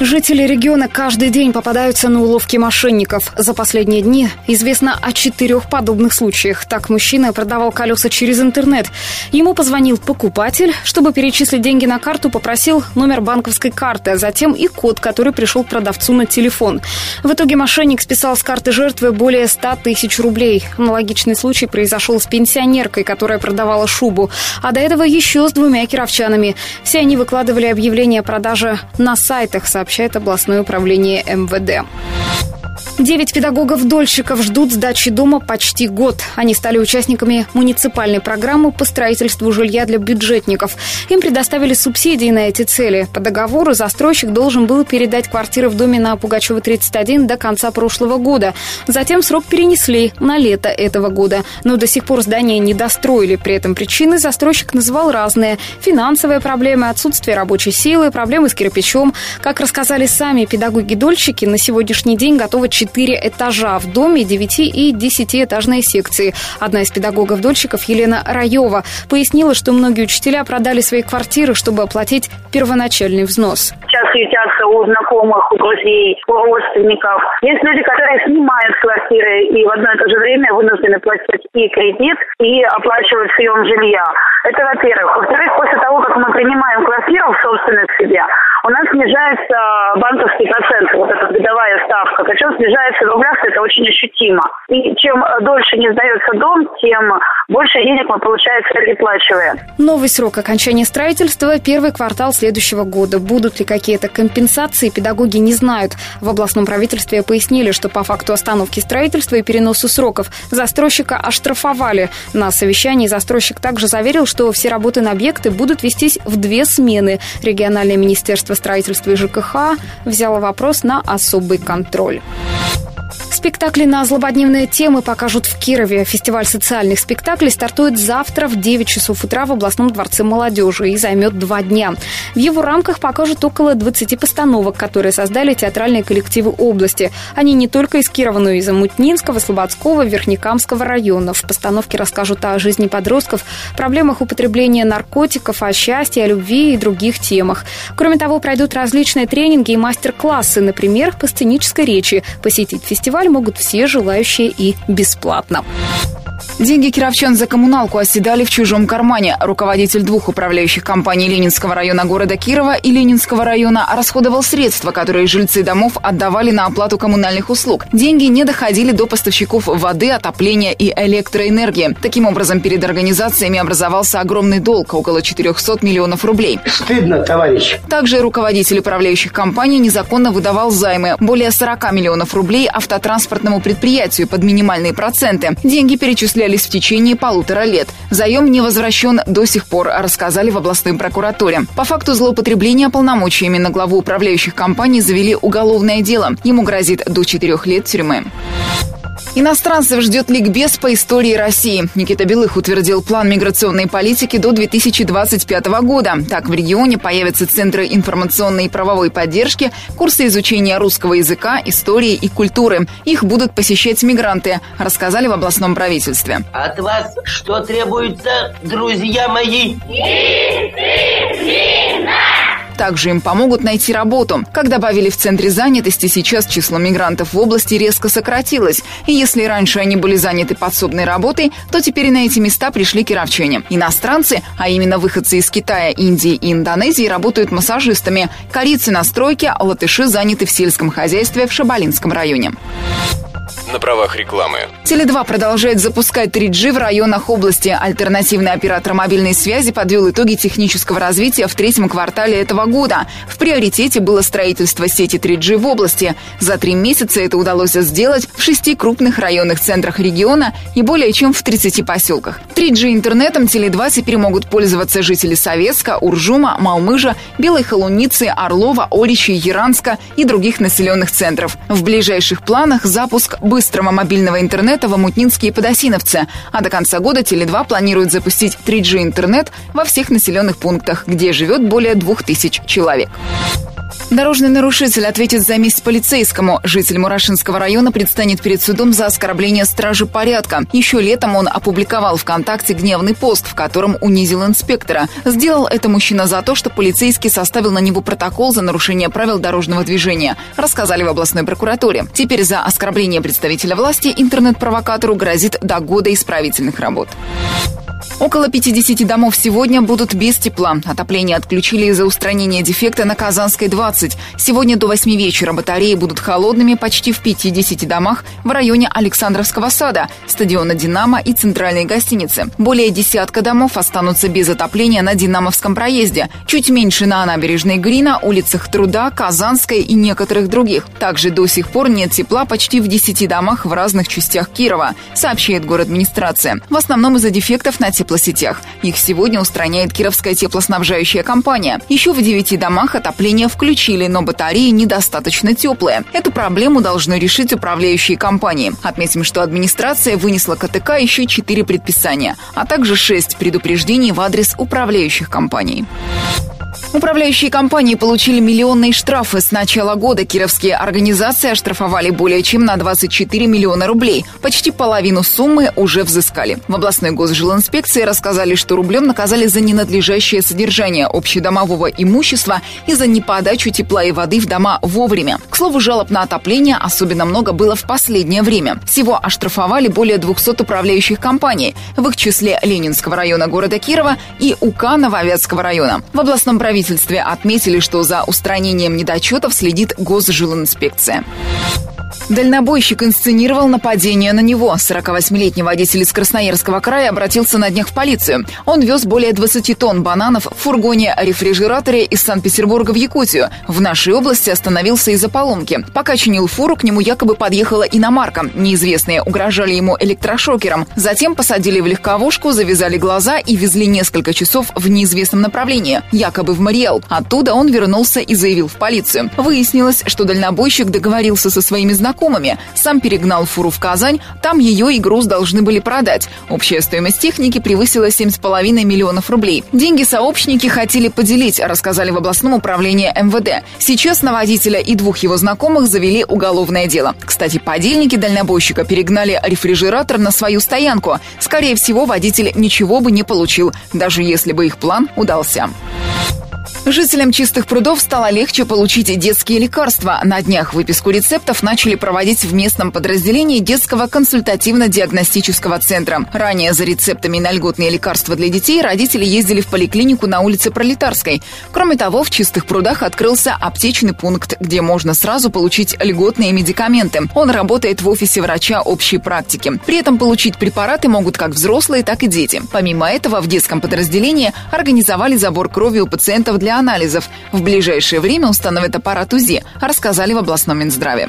Жители региона каждый день попадаются на уловки мошенников. За последние дни известно о четырех подобных случаях. Так мужчина продавал колеса через интернет. Ему позвонил покупатель, чтобы перечислить деньги на карту, попросил номер банковской карты, а затем и код, который пришел продавцу на телефон. В итоге мошенник списал с карты жертвы более 100 тысяч рублей. Аналогичный случай произошел с пенсионеркой, которая продавала шубу. А до этого еще с двумя кировчанами. Все они выкладывали объявления о продаже на сайтах, сообщили сообщает областное управление МВД. Девять педагогов-дольщиков ждут сдачи дома почти год. Они стали участниками муниципальной программы по строительству жилья для бюджетников. Им предоставили субсидии на эти цели. По договору застройщик должен был передать квартиры в доме на Пугачева 31 до конца прошлого года. Затем срок перенесли на лето этого года. Но до сих пор здание не достроили. При этом причины застройщик называл разные. Финансовые проблемы, отсутствие рабочей силы, проблемы с кирпичом. Как рассказали сами педагоги-дольщики, на сегодняшний день готовы 4 четыре этажа. В доме 9 и 10-этажные секции. Одна из педагогов-дольщиков Елена Раева пояснила, что многие учителя продали свои квартиры, чтобы оплатить первоначальный взнос. Сейчас ютятся у знакомых, у друзей, у родственников. Есть люди, которые снимают квартиры и в одно и то же время вынуждены платить и кредит, и оплачивать съем жилья. Это во-первых. Во-вторых, после того, как мы принимаем квартиру в собственность себе, у нас снижается банковский процент, вот эта годовая ставка. Причем снижается в рублях, это очень ощутимо. И чем дольше не сдается дом, тем больше денег мы, получается, переплачиваем. Новый срок окончания строительства – первый квартал следующего года. Будут ли какие-то компенсации, педагоги не знают. В областном правительстве пояснили, что по факту остановки строительства и переносу сроков застройщика оштрафовали. На совещании застройщик также заверил, что все работы на объекты будут вестись в две смены. Региональное министерство строительства и ЖКХ взяло вопрос на особый контроль. Спектакли на злободневные темы покажут в Кирове. Фестиваль социальных спектаклей стартует завтра в 9 часов утра в областном дворце молодежи и займет два дня. В его рамках покажут около 20 постановок, которые создали театральные коллективы области. Они не только из Кирова, но и из Амутнинского, Слободского, Верхнекамского районов. Постановки расскажут о жизни подростков, проблемах употребления наркотиков, о счастье, о любви и других темах. Кроме того, пройдут различные тренинги и мастер-классы, например, по сценической речи. Посетить фестиваль могут все желающие и бесплатно. Деньги кировчан за коммуналку оседали в чужом кармане. Руководитель двух управляющих компаний Ленинского района города Кирова и Ленинского района расходовал средства, которые жильцы домов отдавали на оплату коммунальных услуг. Деньги не доходили до поставщиков воды, отопления и электроэнергии. Таким образом, перед организациями образовался огромный долг – около 400 миллионов рублей. Стыдно, товарищ. Также руководитель управляющих компаний незаконно выдавал займы – более 40 миллионов рублей автотранспортному предприятию под минимальные проценты. Деньги перечисляли осуществлялись в течение полутора лет. Заем не возвращен до сих пор, рассказали в областной прокуратуре. По факту злоупотребления полномочиями на главу управляющих компаний завели уголовное дело. Ему грозит до четырех лет тюрьмы. Иностранцев ждет ликбез по истории России. Никита Белых утвердил план миграционной политики до 2025 года. Так, в регионе появятся центры информационной и правовой поддержки, курсы изучения русского языка, истории и культуры. Их будут посещать мигранты, рассказали в областном правительстве. От вас что требуется, друзья мои? Дисциплина! Также им помогут найти работу. Как добавили в Центре занятости, сейчас число мигрантов в области резко сократилось. И если раньше они были заняты подсобной работой, то теперь на эти места пришли кировчане. Иностранцы, а именно выходцы из Китая, Индии и Индонезии, работают массажистами. Корейцы на стройке, а латыши заняты в сельском хозяйстве в Шабалинском районе на правах рекламы. Теле2 продолжает запускать 3G в районах области. Альтернативный оператор мобильной связи подвел итоги технического развития в третьем квартале этого года. В приоритете было строительство сети 3G в области. За три месяца это удалось сделать в шести крупных районных центрах региона и более чем в 30 поселках. 3G интернетом Теле2 теперь могут пользоваться жители Советска, Уржума, Малмыжа, Белой Холуницы, Орлова, Оричи, Яранска и других населенных центров. В ближайших планах запуск быстрого мобильного интернета в Амутнинске и Подосиновце. А до конца года Теле2 планирует запустить 3G интернет во всех населенных пунктах, где живет более 2000 человек. Дорожный нарушитель ответит за месть полицейскому. Житель Мурашинского района предстанет перед судом за оскорбление стражи порядка. Еще летом он опубликовал ВКонтакте гневный пост, в котором унизил инспектора. Сделал это мужчина за то, что полицейский составил на него протокол за нарушение правил дорожного движения, рассказали в областной прокуратуре. Теперь за оскорбление представителя власти интернет-провокатору грозит до года исправительных работ. Около 50 домов сегодня будут без тепла. Отопление отключили из-за устранения дефекта на Казанской 20. Сегодня до 8 вечера батареи будут холодными почти в 50 домах в районе Александровского сада, стадиона «Динамо» и центральной гостиницы. Более десятка домов останутся без отопления на Динамовском проезде. Чуть меньше на набережной Грина, улицах Труда, Казанской и некоторых других. Также до сих пор нет тепла почти в 10 домах в разных частях Кирова, сообщает город администрация. В основном из-за дефектов на теплосетях. Их сегодня устраняет Кировская теплоснабжающая компания. Еще в девяти домах отопление включили, но батареи недостаточно теплые. Эту проблему должны решить управляющие компании. Отметим, что администрация вынесла КТК еще четыре предписания, а также шесть предупреждений в адрес управляющих компаний. Управляющие компании получили миллионные штрафы. С начала года кировские организации оштрафовали более чем на 24 миллиона рублей. Почти половину суммы уже взыскали. В областной госжилинспекции рассказали, что рублем наказали за ненадлежащее содержание общедомового имущества и за неподачу тепла и воды в дома вовремя. К слову, жалоб на отопление особенно много было в последнее время. Всего оштрафовали более 200 управляющих компаний, в их числе Ленинского района города Кирова и УК Нововятского района. В областном правительстве правительстве отметили, что за устранением недочетов следит Госжилинспекция. Дальнобойщик инсценировал нападение на него. 48-летний водитель из Красноярского края обратился на днях в полицию. Он вез более 20 тонн бананов в фургоне-рефрижераторе из Санкт-Петербурга в Якутию. В нашей области остановился из-за поломки. Пока чинил фуру, к нему якобы подъехала иномарка. Неизвестные угрожали ему электрошокером. Затем посадили в легковушку, завязали глаза и везли несколько часов в неизвестном направлении, якобы в Мариэл. Оттуда он вернулся и заявил в полицию. Выяснилось, что дальнобойщик договорился со своими знакомыми. Сам перегнал фуру в Казань, там ее и груз должны были продать. Общая стоимость техники превысила 7,5 миллионов рублей. Деньги сообщники хотели поделить, рассказали в областном управлении МВД. Сейчас на водителя и двух его знакомых завели уголовное дело. Кстати, подельники дальнобойщика перегнали рефрижератор на свою стоянку. Скорее всего, водитель ничего бы не получил, даже если бы их план удался. Жителям чистых прудов стало легче получить детские лекарства. На днях выписку рецептов начали проводить в местном подразделении детского консультативно-диагностического центра. Ранее за рецептами на льготные лекарства для детей родители ездили в поликлинику на улице Пролетарской. Кроме того, в чистых прудах открылся аптечный пункт, где можно сразу получить льготные медикаменты. Он работает в офисе врача общей практики. При этом получить препараты могут как взрослые, так и дети. Помимо этого, в детском подразделении организовали забор крови у пациентов для анализов. В ближайшее время установят аппарат УЗИ, рассказали в областном Минздраве.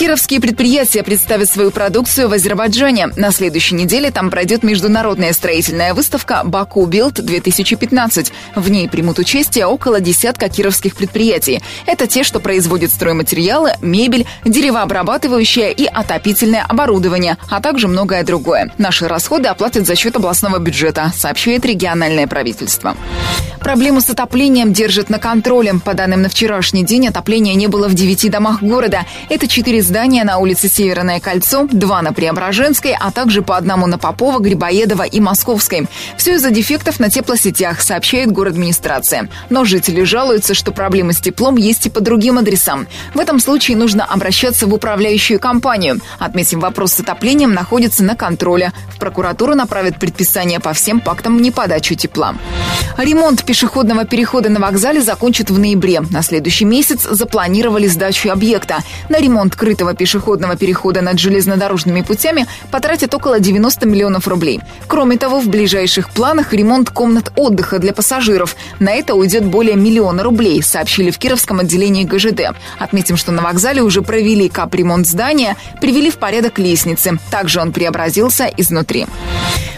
Кировские предприятия представят свою продукцию в Азербайджане. На следующей неделе там пройдет международная строительная выставка «Баку Билд-2015». В ней примут участие около десятка кировских предприятий. Это те, что производят стройматериалы, мебель, деревообрабатывающее и отопительное оборудование, а также многое другое. Наши расходы оплатят за счет областного бюджета, сообщает региональное правительство. Проблему с держат на контроле. По данным на вчерашний день, отопления не было в девяти домах города. Это четыре здания на улице Северное кольцо, два на Преображенской, а также по одному на Попова, Грибоедова и Московской. Все из-за дефектов на теплосетях, сообщает город администрация. Но жители жалуются, что проблемы с теплом есть и по другим адресам. В этом случае нужно обращаться в управляющую компанию. Отметим, вопрос с отоплением находится на контроле. В прокуратуру направят предписание по всем пактам неподачи тепла. Ремонт пешеходного перехода на вокзале закончат в ноябре. На следующий месяц запланировали сдачу объекта. На ремонт крытого пешеходного перехода над железнодорожными путями потратят около 90 миллионов рублей. Кроме того, в ближайших планах ремонт комнат отдыха для пассажиров. На это уйдет более миллиона рублей, сообщили в Кировском отделении ГЖД. Отметим, что на вокзале уже провели капремонт здания, привели в порядок лестницы. Также он преобразился изнутри.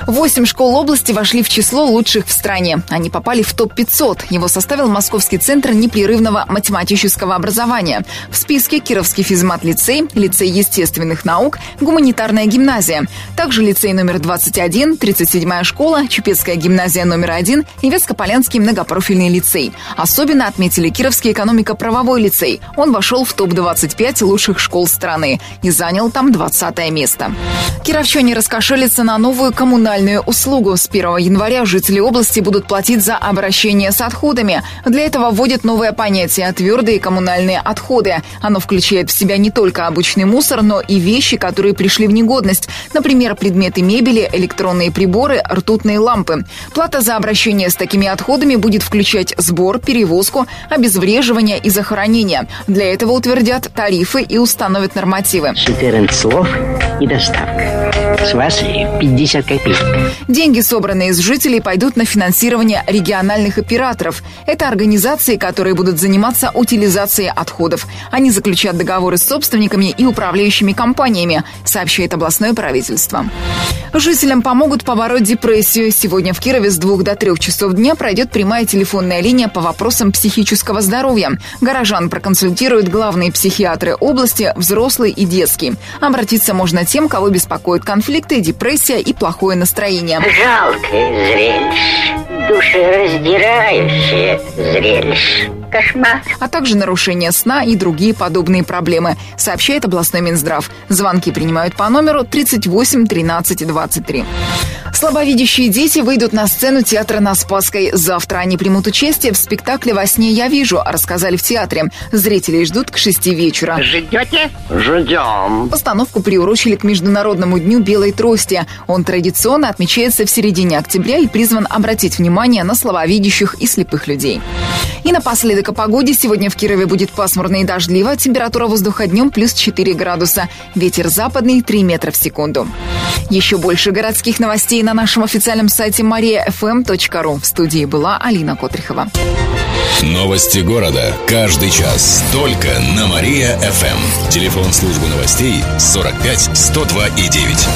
Восемь школ области вошли в число лучших в стране. Они попали в топ-500. Его составил Московский центр непрерывного математического образования. В списке Кировский физмат-лицей лицей, естественных наук, гуманитарная гимназия. Также лицей номер 21, 37-я школа, Чепецкая гимназия номер 1 и Вескополянский многопрофильный лицей. Особенно отметили Кировский экономико-правовой лицей. Он вошел в топ-25 лучших школ страны и занял там 20 место. Кировчане раскошелятся на новую коммунальную услугу. С 1 января жители области будут платить за обращение с отходами. Для этого вводят новое понятие – твердые коммунальные отходы. Оно включает в себя не только обычный мусор, но и вещи, которые пришли в негодность. Например, предметы мебели, электронные приборы, ртутные лампы. Плата за обращение с такими отходами будет включать сбор, перевозку, обезвреживание и захоронение. Для этого утвердят тарифы и установят нормативы. 14 слов и доставка. С вас 50 копеек. Деньги, собранные из жителей, пойдут на финансирование региональных операторов. Это организации, которые будут заниматься утилизацией отходов. Они заключат договоры с собственниками и управляющими компаниями, сообщает областное правительство. Жителям помогут побороть депрессию. Сегодня в Кирове с 2 до 3 часов дня пройдет прямая телефонная линия по вопросам психического здоровья. Горожан проконсультируют главные психиатры области, взрослый и детский. Обратиться можно тем, кого беспокоят конфликты, депрессия и плохое настроение. Жалкое зрелище, душераздирающее зрелище. Кошмар. а также нарушение сна и другие подобные проблемы, сообщает областной Минздрав. Звонки принимают по номеру 38 13 23. Слабовидящие дети выйдут на сцену театра на Спасской. Завтра они примут участие в спектакле «Во сне я вижу», рассказали в театре. Зрителей ждут к шести вечера. Ждете? Ждем. Постановку приурочили к Международному дню белой трости. Он традиционно отмечается в середине октября и призван обратить внимание на слабовидящих и слепых людей. И напоследок о погоде. Сегодня в Кирове будет пасмурно и дождливо. Температура воздуха днем плюс 4 градуса. Ветер западный 3 метра в секунду. Еще больше городских новостей на нашем официальном сайте mariafm.ru. В студии была Алина Котрихова. Новости города. Каждый час. Только на Мария-ФМ. Телефон службы новостей 45 102 и 9.